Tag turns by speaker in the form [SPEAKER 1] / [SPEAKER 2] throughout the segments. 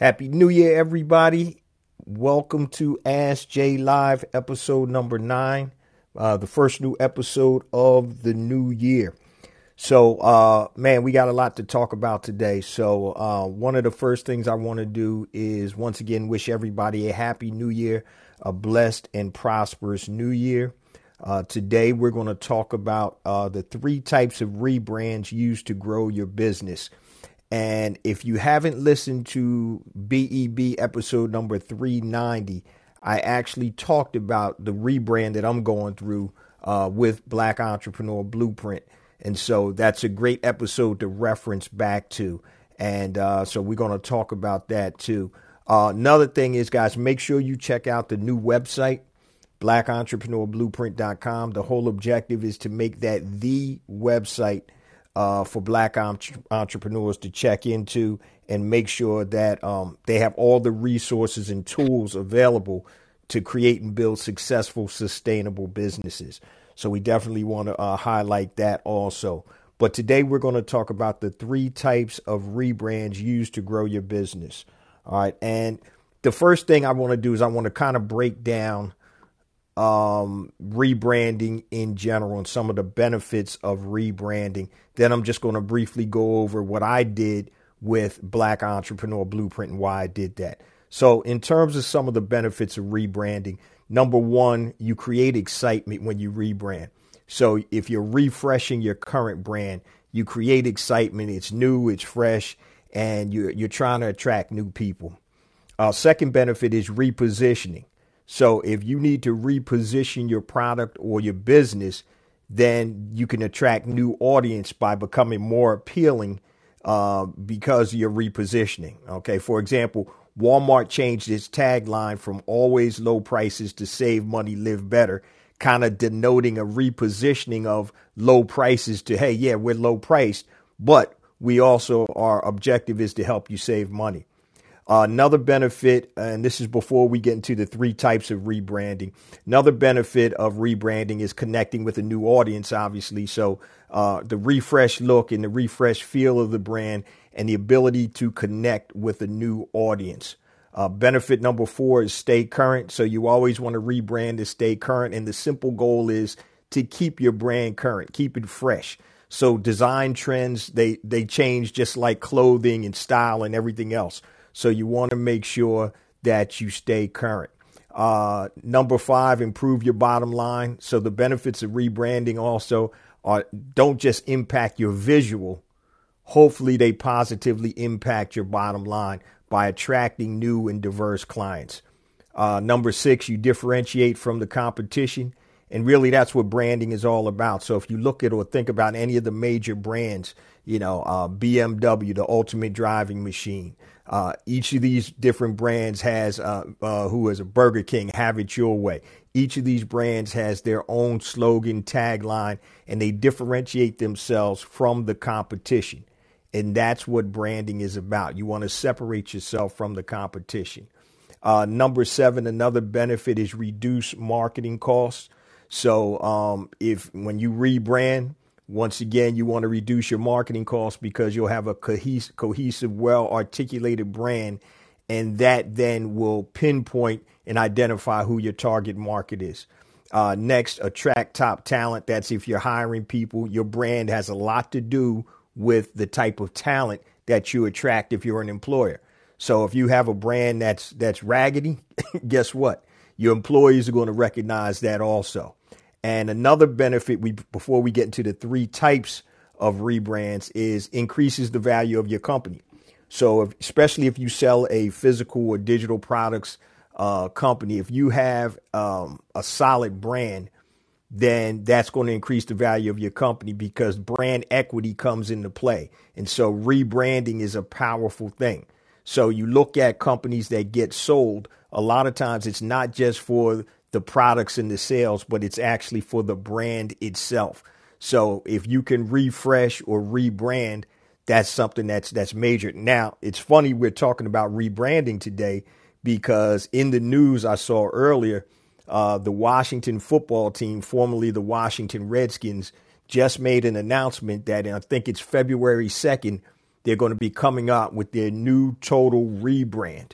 [SPEAKER 1] Happy New Year, everybody. Welcome to Ask Jay Live, episode number nine, uh, the first new episode of the new year. So, uh, man, we got a lot to talk about today. So, uh, one of the first things I want to do is once again wish everybody a happy new year, a blessed and prosperous new year. Uh, today, we're going to talk about uh, the three types of rebrands used to grow your business. And if you haven't listened to BEB episode number 390, I actually talked about the rebrand that I'm going through uh, with Black Entrepreneur Blueprint. And so that's a great episode to reference back to. And uh, so we're going to talk about that too. Uh, another thing is, guys, make sure you check out the new website, blackentrepreneurblueprint.com. The whole objective is to make that the website uh, for black entrepreneurs to check into and make sure that um, they have all the resources and tools available to create and build successful, sustainable businesses. So we definitely want to uh, highlight that also. But today we're going to talk about the three types of rebrands used to grow your business. All right. And the first thing I want to do is I want to kind of break down um, rebranding in general and some of the benefits of rebranding. Then I'm just going to briefly go over what I did with Black Entrepreneur Blueprint and why I did that. So, in terms of some of the benefits of rebranding, number one, you create excitement when you rebrand. So, if you're refreshing your current brand, you create excitement. It's new, it's fresh, and you're, you're trying to attract new people. Uh, second benefit is repositioning. So if you need to reposition your product or your business, then you can attract new audience by becoming more appealing uh, because you're repositioning. Okay, for example, Walmart changed its tagline from always low prices to save money, live better, kind of denoting a repositioning of low prices to, hey, yeah, we're low priced, but we also, our objective is to help you save money. Another benefit, and this is before we get into the three types of rebranding. Another benefit of rebranding is connecting with a new audience, obviously. So, uh, the refresh look and the refresh feel of the brand and the ability to connect with a new audience. Uh, benefit number four is stay current. So, you always want to rebrand to stay current. And the simple goal is to keep your brand current, keep it fresh. So, design trends, they, they change just like clothing and style and everything else. So you want to make sure that you stay current. Uh, number five, improve your bottom line. So the benefits of rebranding also are don't just impact your visual. Hopefully, they positively impact your bottom line by attracting new and diverse clients. Uh, number six, you differentiate from the competition. And really, that's what branding is all about. So if you look at or think about any of the major brands, you know, uh, BMW, the ultimate driving machine, uh, each of these different brands has uh, uh, who is a Burger King, have it your way. Each of these brands has their own slogan, tagline, and they differentiate themselves from the competition. And that's what branding is about. You want to separate yourself from the competition. Uh, number seven, another benefit is reduce marketing costs. So um, if when you rebrand, once again, you want to reduce your marketing costs because you'll have a cohesive, well articulated brand, and that then will pinpoint and identify who your target market is. Uh, next, attract top talent. That's if you're hiring people. Your brand has a lot to do with the type of talent that you attract if you're an employer. So if you have a brand that's that's raggedy, guess what? Your employees are going to recognize that also. And another benefit we before we get into the three types of rebrands is increases the value of your company. So if, especially if you sell a physical or digital products uh, company, if you have um, a solid brand, then that's going to increase the value of your company because brand equity comes into play. And so rebranding is a powerful thing. So you look at companies that get sold, a lot of times it's not just for the products and the sales, but it's actually for the brand itself. So if you can refresh or rebrand, that's something that's that's major. Now, it's funny we're talking about rebranding today because in the news I saw earlier, uh, the Washington football team, formerly the Washington Redskins, just made an announcement that I think it's February 2nd, they're going to be coming out with their new total rebrand.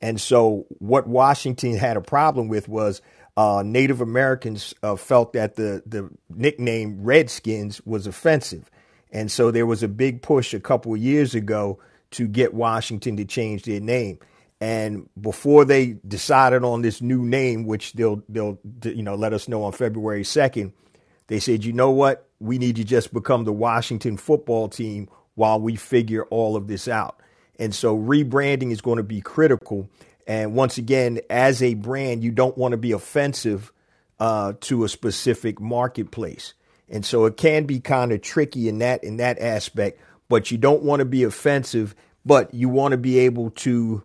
[SPEAKER 1] And so, what Washington had a problem with was uh, Native Americans uh, felt that the, the nickname Redskins was offensive. And so, there was a big push a couple of years ago to get Washington to change their name. And before they decided on this new name, which they'll they'll you know let us know on February second, they said, you know what, we need to just become the Washington football team while we figure all of this out. And so rebranding is going to be critical. And once again, as a brand, you don't want to be offensive uh, to a specific marketplace. And so it can be kind of tricky in that in that aspect. But you don't want to be offensive, but you want to be able to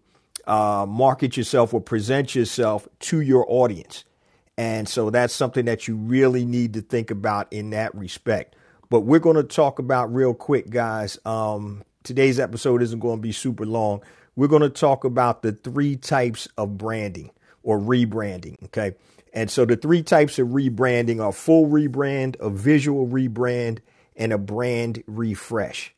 [SPEAKER 1] uh, market yourself or present yourself to your audience. And so that's something that you really need to think about in that respect. But we're going to talk about real quick, guys. Um, today's episode isn't going to be super long. We're going to talk about the three types of branding or rebranding. Okay. And so the three types of rebranding are full rebrand, a visual rebrand, and a brand refresh.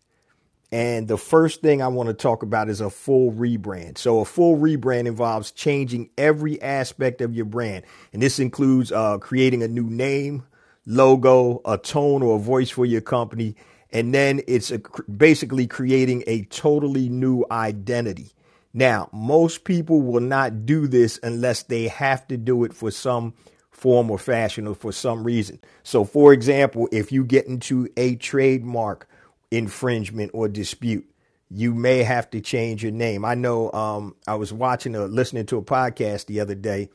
[SPEAKER 1] And the first thing I want to talk about is a full rebrand. So, a full rebrand involves changing every aspect of your brand. And this includes uh, creating a new name, logo, a tone, or a voice for your company. And then it's a, basically creating a totally new identity. Now, most people will not do this unless they have to do it for some form or fashion or for some reason. So, for example, if you get into a trademark, infringement or dispute, you may have to change your name. I know um, I was watching or listening to a podcast the other day,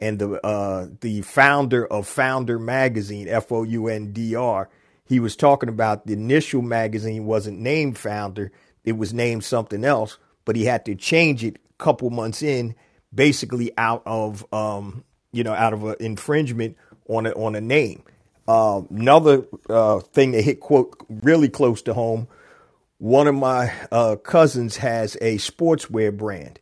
[SPEAKER 1] and the uh, the founder of Foundr Magazine, F O U N D R, he was talking about the initial magazine wasn't named Foundr; it was named something else, but he had to change it a couple months in, basically out of um, you know out of an infringement on a, on a name. Uh, another uh, thing that hit quote really close to home. One of my uh, cousins has a sportswear brand,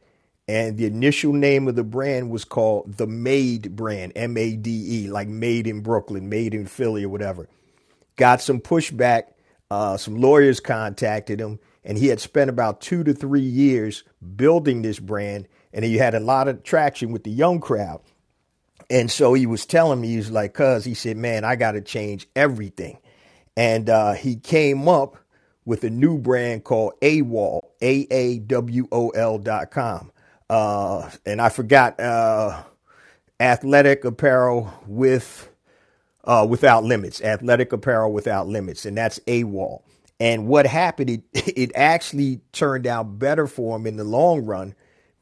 [SPEAKER 1] and the initial name of the brand was called the Made brand, M A D E, like made in Brooklyn, made in Philly, or whatever. Got some pushback. Uh, some lawyers contacted him, and he had spent about two to three years building this brand, and he had a lot of traction with the young crowd. And so he was telling me, he was like, cuz he said, man, I got to change everything. And uh, he came up with a new brand called AWOL, A A W O L dot com. Uh, and I forgot uh, athletic apparel with uh, without limits, athletic apparel without limits, and that's AWOL. And what happened? It it actually turned out better for him in the long run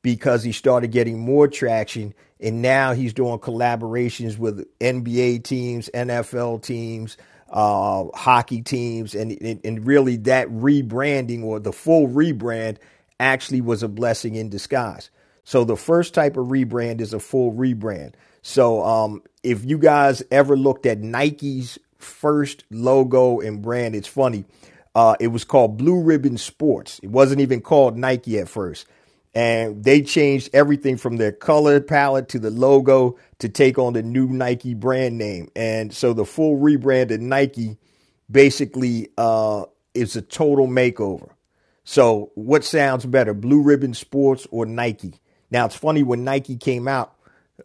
[SPEAKER 1] because he started getting more traction and now he's doing collaborations with NBA teams, NFL teams, uh, hockey teams, and, and really that rebranding or the full rebrand actually was a blessing in disguise. So the first type of rebrand is a full rebrand. So um, if you guys ever looked at Nike's first logo and brand, it's funny. Uh, it was called Blue Ribbon Sports. It wasn't even called Nike at first and they changed everything from their color palette to the logo to take on the new Nike brand name. And so the full rebrand of Nike basically uh, is a total makeover. So what sounds better, Blue Ribbon Sports or Nike? Now it's funny when Nike came out,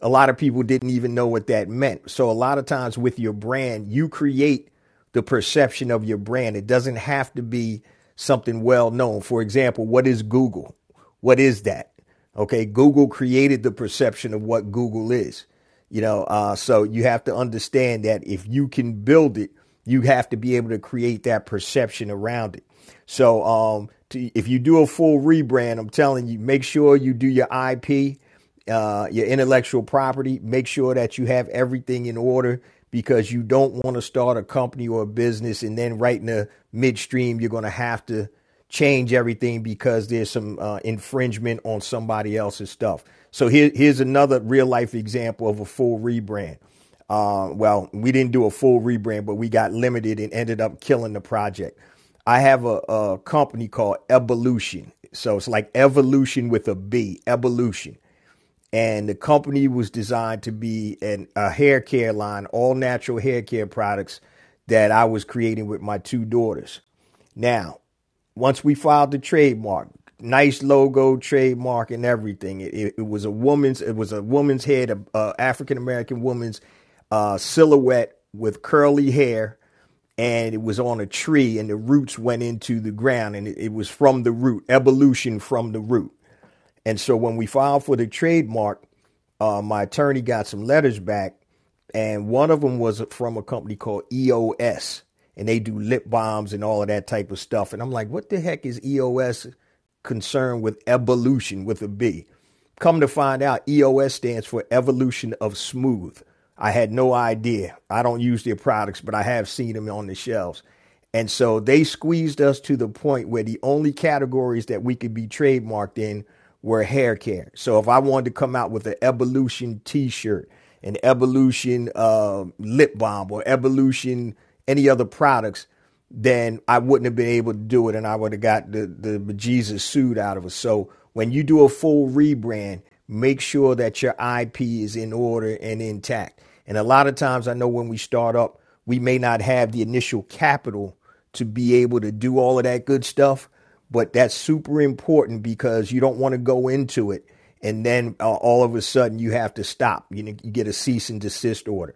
[SPEAKER 1] a lot of people didn't even know what that meant. So a lot of times with your brand, you create the perception of your brand. It doesn't have to be something well known. For example, what is Google? What is that? Okay, Google created the perception of what Google is. You know, uh, so you have to understand that if you can build it, you have to be able to create that perception around it. So, um, to, if you do a full rebrand, I'm telling you, make sure you do your IP, uh, your intellectual property. Make sure that you have everything in order because you don't want to start a company or a business and then right in the midstream, you're going to have to change everything because there's some uh, infringement on somebody else's stuff. So here, here's another real life example of a full rebrand. Uh, well, we didn't do a full rebrand, but we got limited and ended up killing the project. I have a, a company called Evolution. So it's like evolution with a B, evolution. And the company was designed to be an, a hair care line, all natural hair care products that I was creating with my two daughters. Now, once we filed the trademark, nice logo, trademark, and everything. It, it, was a woman's. It was a woman's head, a, a African American woman's uh, silhouette with curly hair, and it was on a tree, and the roots went into the ground, and it, it was from the root, evolution from the root. And so when we filed for the trademark, uh, my attorney got some letters back, and one of them was from a company called EOS, and they do lip balms and all of that type of stuff. And I'm like, what the heck is EOS concerned with evolution with a B? Come to find out, EOS stands for Evolution of Smooth. I had no idea. I don't use their products, but I have seen them on the shelves. And so they squeezed us to the point where the only categories that we could be trademarked in were hair care. So if I wanted to come out with an evolution t-shirt, an evolution uh, lip balm or evolution any other products, then I wouldn't have been able to do it and I would have got the, the Jesus sued out of it. So when you do a full rebrand, make sure that your IP is in order and intact. And a lot of times I know when we start up, we may not have the initial capital to be able to do all of that good stuff, but that's super important because you don't want to go into it and then uh, all of a sudden you have to stop. You, you get a cease and desist order.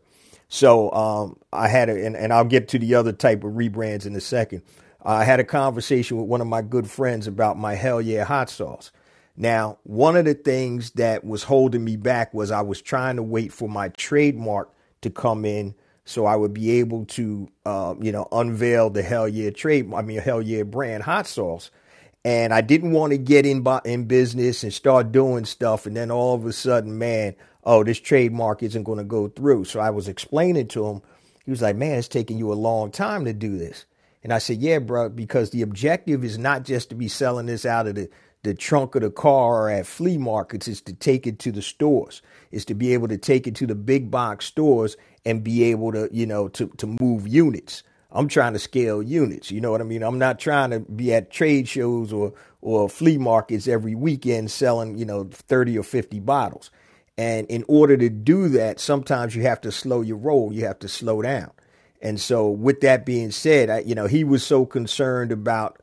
[SPEAKER 1] So um, I had a, and, and I'll get to the other type of rebrands in a second. I had a conversation with one of my good friends about my Hell Yeah hot sauce. Now, one of the things that was holding me back was I was trying to wait for my trademark to come in so I would be able to, uh, you know, unveil the Hell Yeah trade, I mean, Hell Yeah brand hot sauce. And I didn't want to get in in business and start doing stuff, and then all of a sudden, man, oh, this trademark isn't going to go through. So I was explaining to him. He was like, man, it's taking you a long time to do this. And I said, yeah, bro, because the objective is not just to be selling this out of the the trunk of the car or at flea markets is to take it to the stores is to be able to take it to the big box stores and be able to you know to, to move units i'm trying to scale units you know what i mean? I'm not trying to be at trade shows or or flea markets every weekend selling you know 30 or 50 bottles. And in order to do that sometimes you have to slow your roll you have to slow down. And so with that being said I, you know he was so concerned about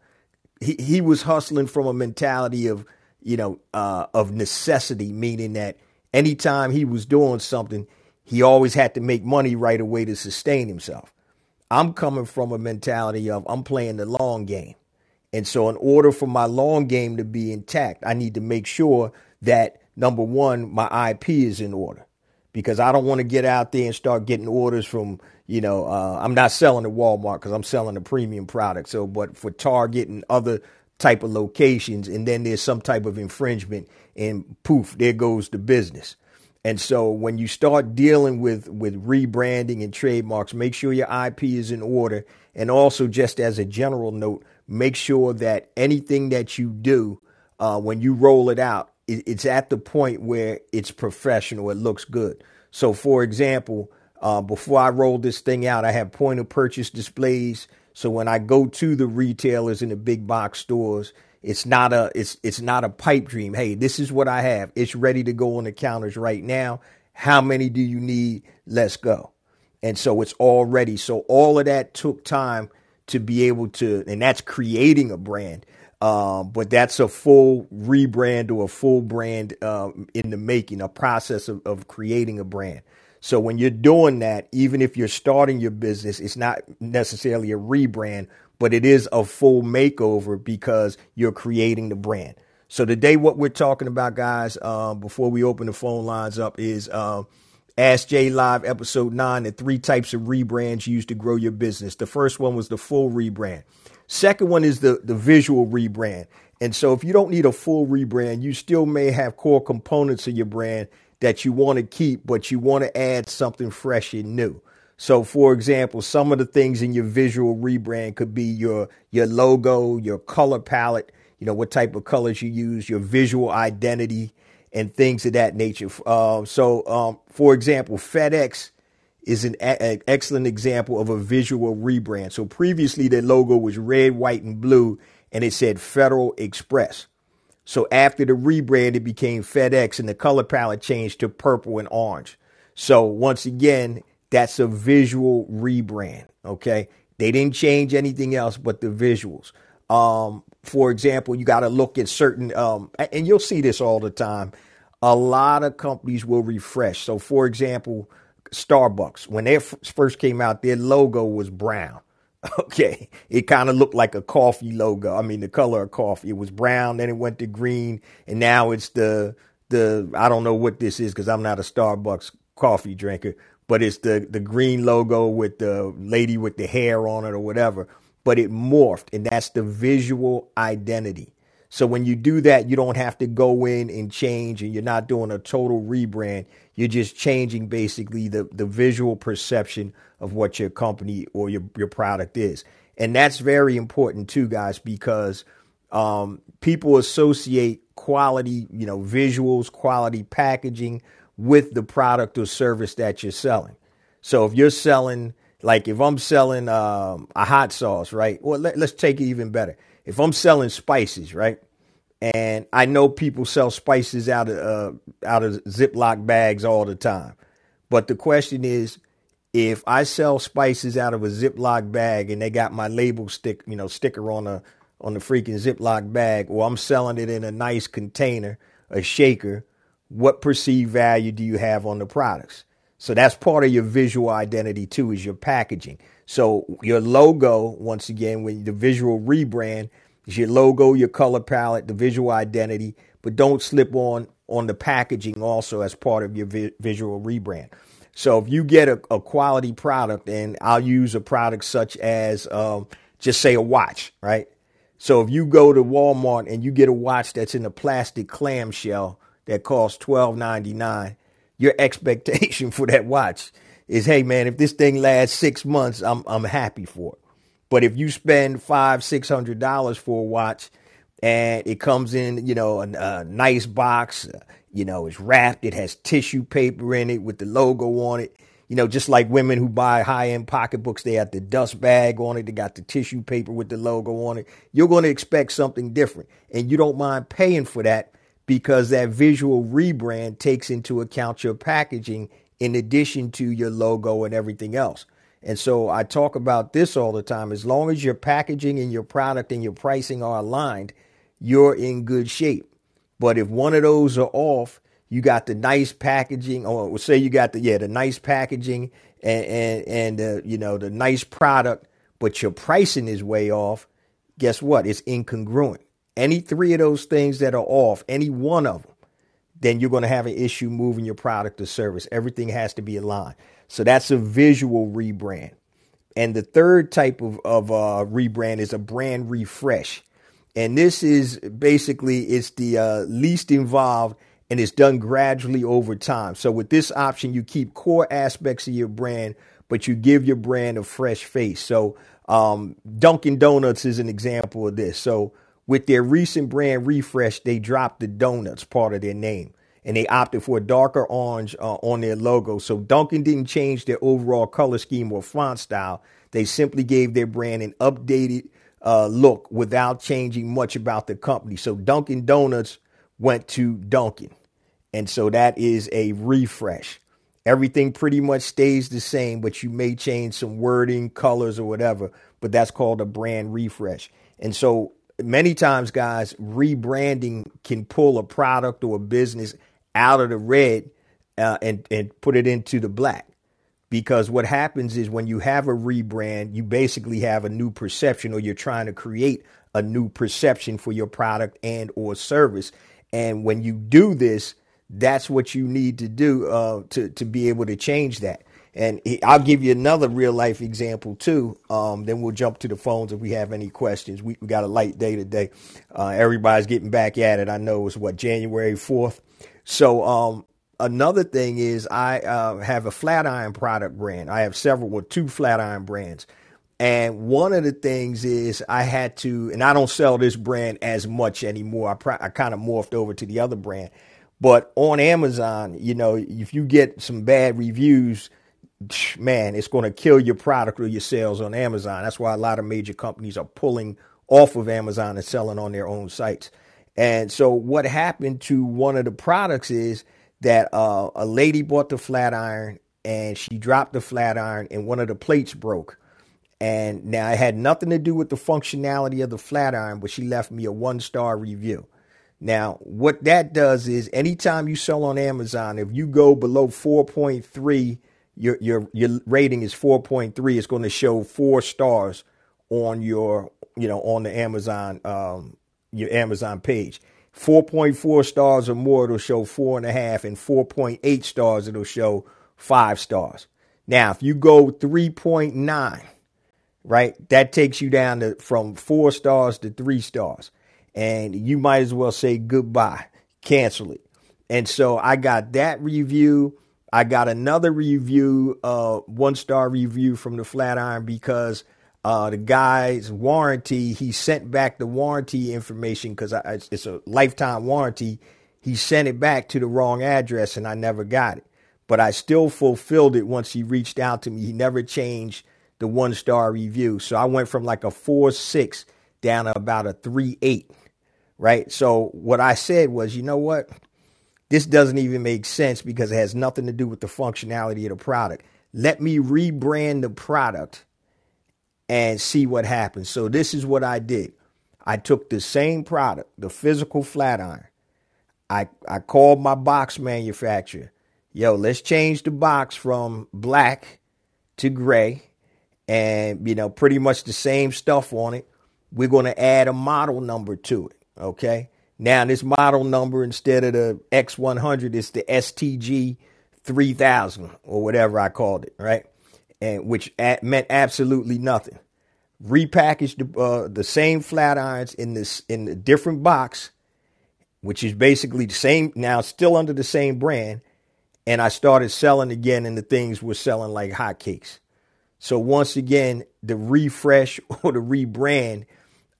[SPEAKER 1] he, he was hustling from a mentality of, you know, uh, of necessity, meaning that anytime he was doing something, he always had to make money right away to sustain himself. I'm coming from a mentality of I'm playing the long game. And so, in order for my long game to be intact, I need to make sure that number one, my IP is in order because I don't want to get out there and start getting orders from you know, uh, I'm not selling at Walmart because I'm selling a premium product. So, but for Target and other type of locations, and then there's some type of infringement, and poof, there goes the business. And so, when you start dealing with with rebranding and trademarks, make sure your IP is in order, and also just as a general note, make sure that anything that you do uh, when you roll it out, it's at the point where it's professional, it looks good. So, for example uh, before I roll this thing out, I have point of purchase displays. So when I go to the retailers in the big box stores, it's not a it's it's not a pipe dream. Hey, this is what I have. It's ready to go on the counters right now. How many do you need? Let's go. And so it's all ready. So all of that took time to be able to, and that's creating a brand. Um, but that's a full rebrand or a full brand um, in the making, a process of, of creating a brand. So when you're doing that, even if you're starting your business, it's not necessarily a rebrand, but it is a full makeover because you're creating the brand. So today, what we're talking about, guys, uh, before we open the phone lines up, is uh, Ask Jay Live episode nine: the three types of rebrands used to grow your business. The first one was the full rebrand. Second one is the the visual rebrand. And so, if you don't need a full rebrand, you still may have core components of your brand that you want to keep, but you want to add something fresh and new. So, for example, some of the things in your visual rebrand could be your your logo, your color palette, you know, what type of colors you use, your visual identity, and things of that nature. Uh, so, um, for example, FedEx is an, a- an excellent example of a visual rebrand. So, previously, their logo was red, white, and blue, and it said Federal Express. So after the rebrand, it became FedEx and the color palette changed to purple and orange. So once again, that's a visual rebrand. Okay. They didn't change anything else but the visuals. Um, for example, you got to look at certain, um, and you'll see this all the time. A lot of companies will refresh. So, for example, Starbucks, when they f- first came out, their logo was brown. Okay, it kind of looked like a coffee logo. I mean, the color of coffee. It was brown, then it went to green, and now it's the the I don't know what this is because I'm not a Starbucks coffee drinker, but it's the the green logo with the lady with the hair on it or whatever. But it morphed, and that's the visual identity. So when you do that, you don't have to go in and change, and you're not doing a total rebrand. You're just changing basically the the visual perception of what your company or your your product is, and that's very important too, guys, because um, people associate quality, you know, visuals, quality packaging with the product or service that you're selling. So if you're selling, like if I'm selling um, a hot sauce, right? Well, let, let's take it even better. If I'm selling spices, right? And I know people sell spices out of uh, out of Ziploc bags all the time, but the question is, if I sell spices out of a Ziploc bag and they got my label stick, you know, sticker on a on the freaking Ziploc bag, or I'm selling it in a nice container, a shaker, what perceived value do you have on the products? So that's part of your visual identity too, is your packaging. So your logo, once again, when the visual rebrand is your logo, your color palette, the visual identity, but don't slip on on the packaging also as part of your vi- visual rebrand. So if you get a, a, quality product, and I'll use a product such as um, just say a watch, right? So if you go to Walmart and you get a watch that's in a plastic clamshell that costs twelve ninety nine, your expectation for that watch is, hey man, if this thing lasts six months, I'm I'm happy for it. But if you spend five six hundred dollars for a watch and it comes in, you know, a, a nice box, uh, you know, it's wrapped, it has tissue paper in it with the logo on it you know, just like women who buy high end pocketbooks, they have the dust bag on it, they got the tissue paper with the logo on it. You're going to expect something different. And you don't mind paying for that because that visual rebrand takes into account your packaging in addition to your logo and everything else. And so I talk about this all the time. As long as your packaging and your product and your pricing are aligned, you're in good shape. But if one of those are off, you got the nice packaging, or say you got the yeah the nice packaging and and, and uh, you know the nice product, but your pricing is way off. Guess what? It's incongruent. Any three of those things that are off, any one of them, then you're going to have an issue moving your product or service. Everything has to be aligned. So that's a visual rebrand. And the third type of, of uh, rebrand is a brand refresh. And this is basically it's the uh, least involved and it's done gradually over time. So with this option, you keep core aspects of your brand, but you give your brand a fresh face. So um, Dunkin' Donuts is an example of this. So with their recent brand refresh, they dropped the donuts part of their name and they opted for a darker orange uh, on their logo. So Dunkin' didn't change their overall color scheme or font style. They simply gave their brand an updated uh, look without changing much about the company. So Dunkin' Donuts went to Dunkin'. And so that is a refresh. Everything pretty much stays the same, but you may change some wording, colors, or whatever. But that's called a brand refresh. And so many times, guys, rebranding can pull a product or a business out of the red uh, and, and put it into the black. Because what happens is when you have a rebrand, you basically have a new perception or you're trying to create a new perception for your product and or service. And when you do this, that's what you need to do uh, to to be able to change that. And I'll give you another real life example too. Um, then we'll jump to the phones if we have any questions. We, we got a light day today. Uh, everybody's getting back at it. I know it's what January fourth. So um, another thing is I uh, have a flat iron product brand. I have several, well, two flat iron brands. And one of the things is I had to, and I don't sell this brand as much anymore. I, I kind of morphed over to the other brand. But on Amazon, you know, if you get some bad reviews, man, it's going to kill your product or your sales on Amazon. That's why a lot of major companies are pulling off of Amazon and selling on their own sites. And so, what happened to one of the products is that uh, a lady bought the flat iron and she dropped the flat iron and one of the plates broke. And now it had nothing to do with the functionality of the flat iron, but she left me a one star review. Now, what that does is anytime you sell on Amazon, if you go below 4.3, your your your rating is 4.3, it's going to show four stars on your, you know, on the Amazon um your Amazon page. 4.4 stars or more, it'll show four and a half, and 4.8 stars, it'll show five stars. Now, if you go 3.9, right, that takes you down to from four stars to three stars. And you might as well say goodbye, cancel it. And so I got that review. I got another review, uh, one star review from the Flatiron because uh, the guy's warranty, he sent back the warranty information because it's a lifetime warranty. He sent it back to the wrong address and I never got it. But I still fulfilled it once he reached out to me. He never changed the one star review. So I went from like a four six down to about a three eight. Right. So what I said was, you know what? This doesn't even make sense because it has nothing to do with the functionality of the product. Let me rebrand the product and see what happens. So this is what I did. I took the same product, the physical flat iron. I, I called my box manufacturer. Yo, let's change the box from black to gray and, you know, pretty much the same stuff on it. We're going to add a model number to it. Okay. Now, this model number, instead of the X100, is the STG 3000 or whatever I called it. Right and which meant absolutely nothing. Repackaged the, uh, the same flat irons in this in a different box, which is basically the same now, still under the same brand, and I started selling again, and the things were selling like hotcakes. So once again, the refresh or the rebrand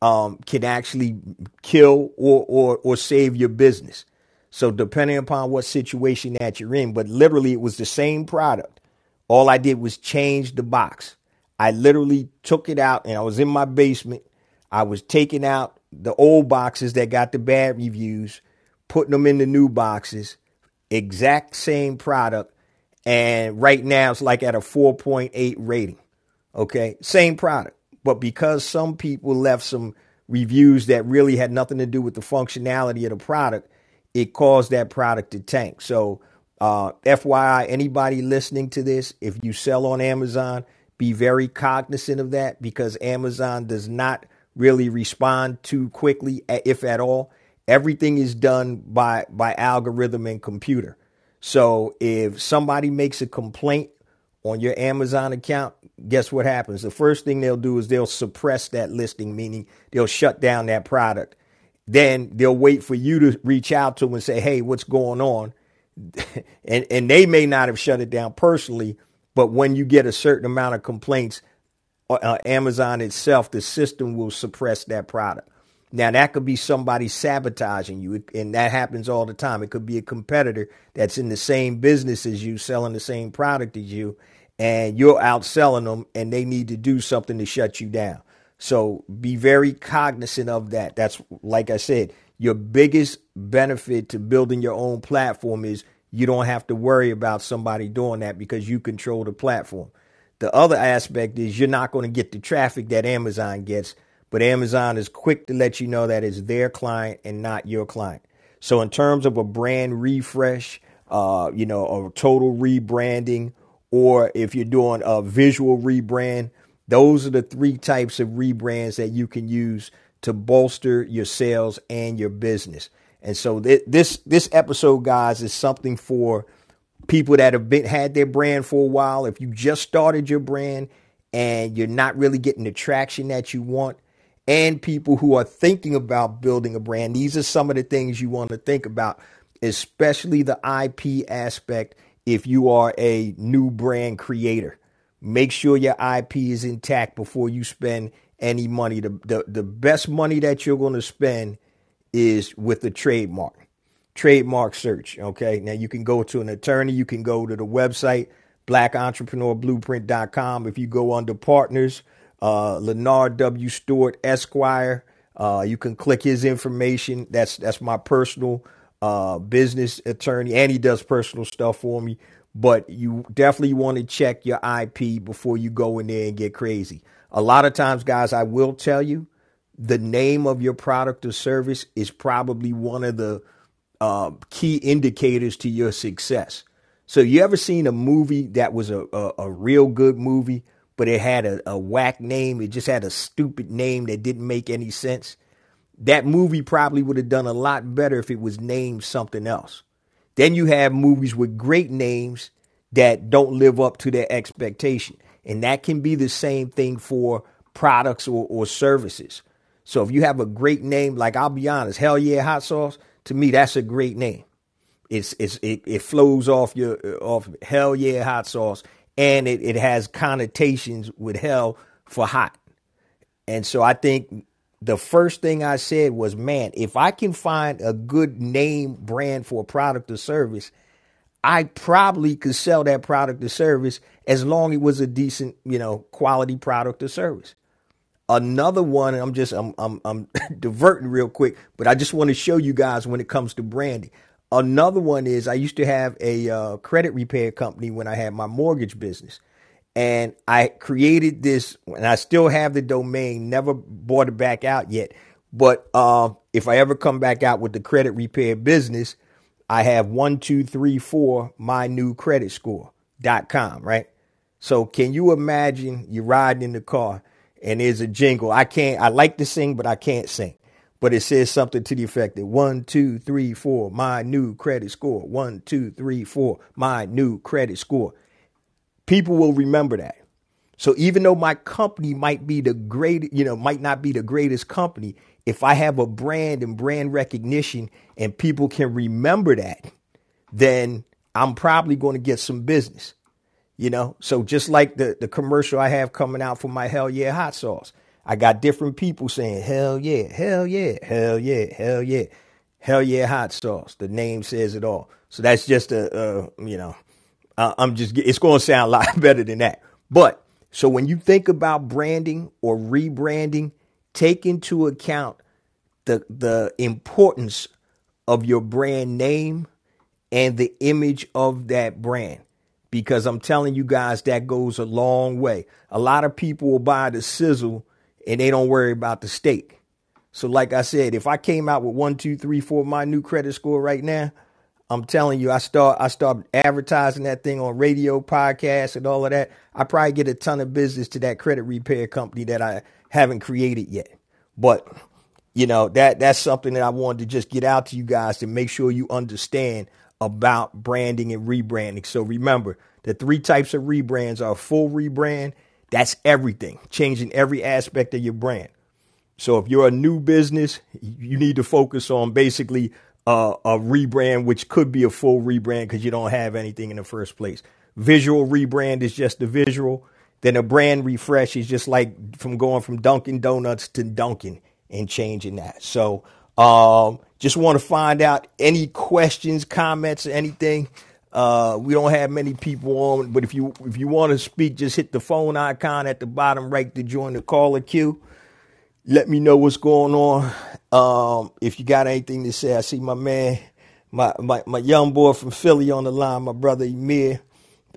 [SPEAKER 1] um, can actually kill or, or or save your business. So depending upon what situation that you're in, but literally it was the same product all I did was change the box. I literally took it out and I was in my basement. I was taking out the old boxes that got the bad reviews, putting them in the new boxes, exact same product. And right now it's like at a 4.8 rating. Okay. Same product. But because some people left some reviews that really had nothing to do with the functionality of the product, it caused that product to tank. So uh, FYI, anybody listening to this, if you sell on Amazon, be very cognizant of that because Amazon does not really respond too quickly, if at all. Everything is done by by algorithm and computer. So if somebody makes a complaint on your Amazon account, guess what happens? The first thing they'll do is they'll suppress that listing, meaning they'll shut down that product. Then they'll wait for you to reach out to them and say, "Hey, what's going on?" and and they may not have shut it down personally, but when you get a certain amount of complaints, uh, uh, Amazon itself, the system will suppress that product. Now that could be somebody sabotaging you, and that happens all the time. It could be a competitor that's in the same business as you, selling the same product as you, and you're outselling them, and they need to do something to shut you down. So be very cognizant of that. That's like I said, your biggest benefit to building your own platform is you don't have to worry about somebody doing that because you control the platform. The other aspect is you're not going to get the traffic that Amazon gets, but Amazon is quick to let you know that it's their client and not your client. So, in terms of a brand refresh, uh, you know, a total rebranding, or if you're doing a visual rebrand, those are the three types of rebrands that you can use to bolster your sales and your business. And so th- this this episode, guys, is something for people that have been had their brand for a while. If you just started your brand and you're not really getting the traction that you want, and people who are thinking about building a brand, these are some of the things you want to think about, especially the IP aspect. If you are a new brand creator, make sure your IP is intact before you spend any money. The, the, the best money that you're going to spend is with the trademark. Trademark search. Okay. Now you can go to an attorney. You can go to the website, blackentrepreneurblueprint.com. If you go under partners, uh, Leonard W. Stewart Esquire, uh, you can click his information. That's, that's my personal, uh, business attorney and he does personal stuff for me. but you definitely want to check your IP before you go in there and get crazy. A lot of times, guys, I will tell you the name of your product or service is probably one of the uh, key indicators to your success. So, you ever seen a movie that was a, a, a real good movie, but it had a, a whack name? It just had a stupid name that didn't make any sense. That movie probably would have done a lot better if it was named something else. Then you have movies with great names that don't live up to their expectation. And that can be the same thing for products or, or services. So if you have a great name, like I'll be honest, hell yeah, hot sauce, to me, that's a great name. It's, it's, it, it flows off your, off hell yeah, hot sauce. And it, it has connotations with hell for hot. And so I think the first thing I said was, man, if I can find a good name brand for a product or service, I probably could sell that product or service as long as it was a decent, you know, quality product or service. Another one, I'm just I'm I'm I'm diverting real quick, but I just want to show you guys when it comes to branding. Another one is I used to have a uh, credit repair company when I had my mortgage business and I created this, and I still have the domain. Never bought it back out yet. But uh, if I ever come back out with the credit repair business, I have one, two, three, four, my new credit score dot com, right? So can you imagine you're riding in the car and there's a jingle. I can't, I like to sing, but I can't sing. But it says something to the effect that one, two, three, four, my new credit score. One, two, three, four, my new credit score people will remember that. So even though my company might be the great, you know, might not be the greatest company, if I have a brand and brand recognition and people can remember that, then I'm probably going to get some business. You know, so just like the the commercial I have coming out for my hell yeah hot sauce, I got different people saying hell yeah, hell yeah, hell yeah, hell yeah, hell yeah hot sauce. The name says it all. So that's just a, a you know uh, I'm just, it's going to sound a lot better than that. But so when you think about branding or rebranding, take into account the, the importance of your brand name and the image of that brand. Because I'm telling you guys, that goes a long way. A lot of people will buy the sizzle and they don't worry about the steak. So, like I said, if I came out with one, two, three, four, my new credit score right now, I'm telling you, I start I start advertising that thing on radio, podcasts, and all of that. I probably get a ton of business to that credit repair company that I haven't created yet. But you know that that's something that I wanted to just get out to you guys to make sure you understand about branding and rebranding. So remember, the three types of rebrands are full rebrand. That's everything, changing every aspect of your brand. So if you're a new business, you need to focus on basically a rebrand, which could be a full rebrand because you don't have anything in the first place. Visual rebrand is just the visual. Then a brand refresh is just like from going from Dunkin' Donuts to Dunkin' and changing that. So, um, just want to find out any questions, comments, anything. Uh, we don't have many people on, but if you if you want to speak, just hit the phone icon at the bottom right to join the caller queue. Let me know what's going on. Um, if you got anything to say, I see my man, my, my, my young boy from Philly on the line, my brother Emir.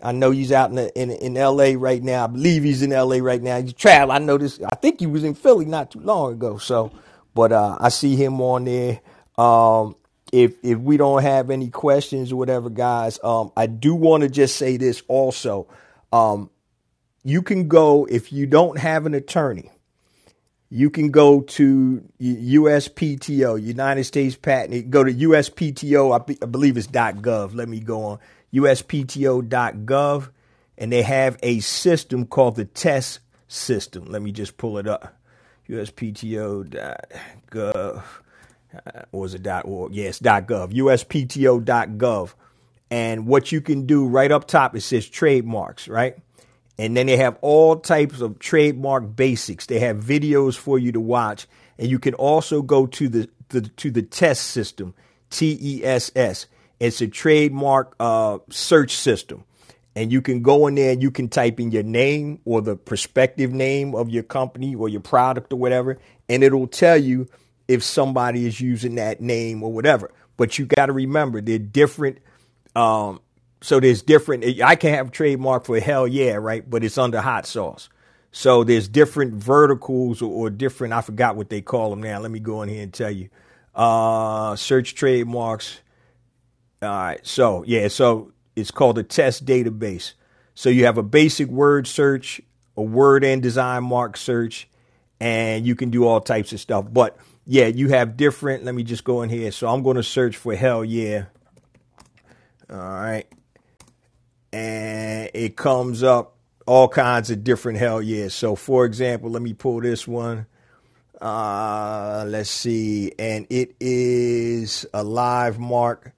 [SPEAKER 1] I know he's out in, the, in in L.A. right now. I believe he's in L.A. right now. He's travel. I know this. I think he was in Philly not too long ago. So, but uh, I see him on there. Um, if if we don't have any questions or whatever, guys, um, I do want to just say this also. Um, you can go if you don't have an attorney you can go to USPTO, United States Patent. Go to USPTO, I, be, I believe it's .gov. Let me go on USPTO.gov, and they have a system called the TESS system. Let me just pull it up. USPTO.gov. Uh, or is it .org? Yes, .gov. USPTO.gov. And what you can do right up top, it says trademarks, right? And then they have all types of trademark basics. They have videos for you to watch. And you can also go to the, the to the TESS system, T E S S. It's a trademark uh, search system. And you can go in there and you can type in your name or the prospective name of your company or your product or whatever, and it'll tell you if somebody is using that name or whatever. But you got to remember, they're different um, so there's different. I can have trademark for hell yeah, right? But it's under hot sauce. So there's different verticals or, or, different. I forgot what they call them now. Let me go in here and tell you. Uh, search trademarks. All right. So yeah. So it's called a TESS database. So you have a basic word search, a word and design mark search, and you can do all types of stuff. But yeah, you have different. Let me just go in here. So I'm going to search for hell yeah. All right. And it comes up all kinds of different hell yeah. So for example, let me pull this one. Uh, let's see. And it is a live mark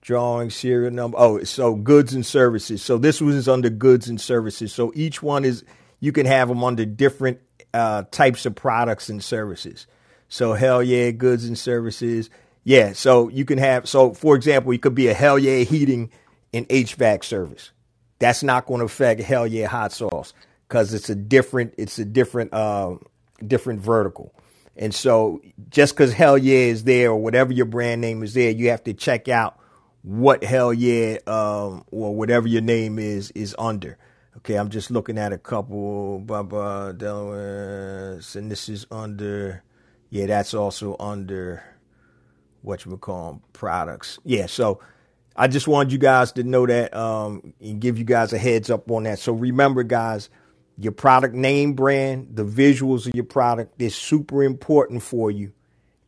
[SPEAKER 1] drawing serial number. Oh, so goods and services. So this was under goods and services. So each one is, you can have them under different uh, types of products and services. So hell yeah, goods and services. Yeah, so you can have so for example, it could be a hell yeah heating and HVAC service. That's not going to affect hell yeah hot sauce because it's a different it's a different uh, different vertical. And so just because hell yeah is there or whatever your brand name is there, you have to check out what hell yeah um, or whatever your name is is under. Okay, I'm just looking at a couple. Blah blah Delaware, and this is under yeah, that's also under what you would call products. Yeah, so I just wanted you guys to know that um, and give you guys a heads up on that. So remember, guys, your product name brand, the visuals of your product is super important for you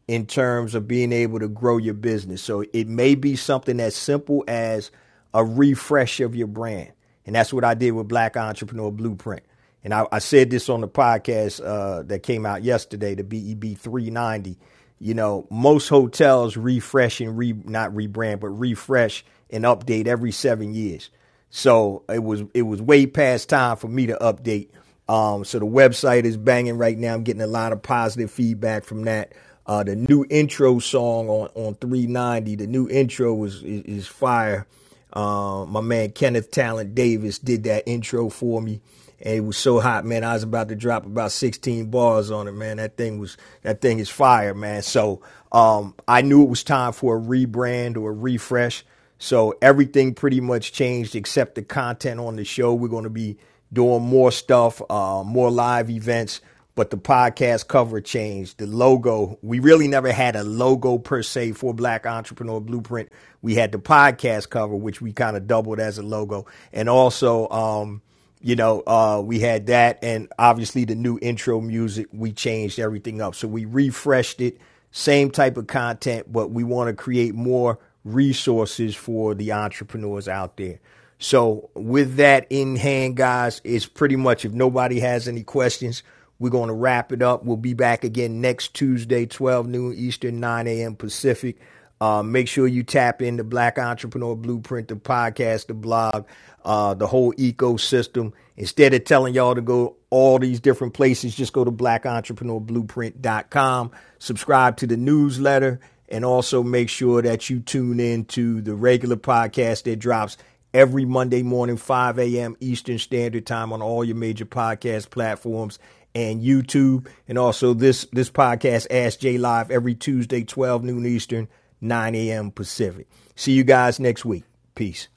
[SPEAKER 1] in terms of being able to grow your business. So it may be something as simple as a refresh of your brand. And that's what I did with Black Entrepreneur Blueprint and I, I said this on the podcast uh, that came out yesterday, the BEB 390. You know, most hotels refresh and re not rebrand, but refresh and update every seven years. So it was it was way past time for me to update. Um, so the website is banging right now. I'm getting a lot of positive feedback from that. Uh, the new intro song on, on 390, the new intro is, is, is fire. Uh, my man Kenneth Talent Davis did that intro for me and it was so hot, man. I was about to drop about 16 bars on it, man. That thing was that thing is fire, man. So um, I knew it was time for a rebrand or a refresh. So everything pretty much changed except the content on the show. We're going to be doing more stuff, uh, more live events. But the podcast cover changed. The logo, we really never had a logo per se for Black Entrepreneur Blueprint. We had the podcast cover, which we kind of doubled as a logo. And also, um, you know, uh, we had that, and obviously the new intro music. We changed everything up, so we refreshed it. Same type of content, but we want to create more resources for the entrepreneurs out there. So, with that in hand, guys, it's pretty much if nobody has any questions, we're going to wrap it up. We'll be back again next Tuesday, 12 noon Eastern, 9 a.m. Pacific. Uh, make sure you tap into the Black Entrepreneur Blueprint, the podcast, the blog uh, the whole ecosystem. Instead of telling y'all to go all these different places, just go to blackentrepreneurblueprint.com, subscribe to the newsletter, and also make sure that you tune in to the regular podcast that drops every Monday morning, 5 a.m. Eastern Standard Time on all your major podcast platforms and YouTube. And also this, this podcast, Ask Jay Live, every Tuesday, 12 noon Eastern, 9 a.m. Pacific. See you guys next week. Peace.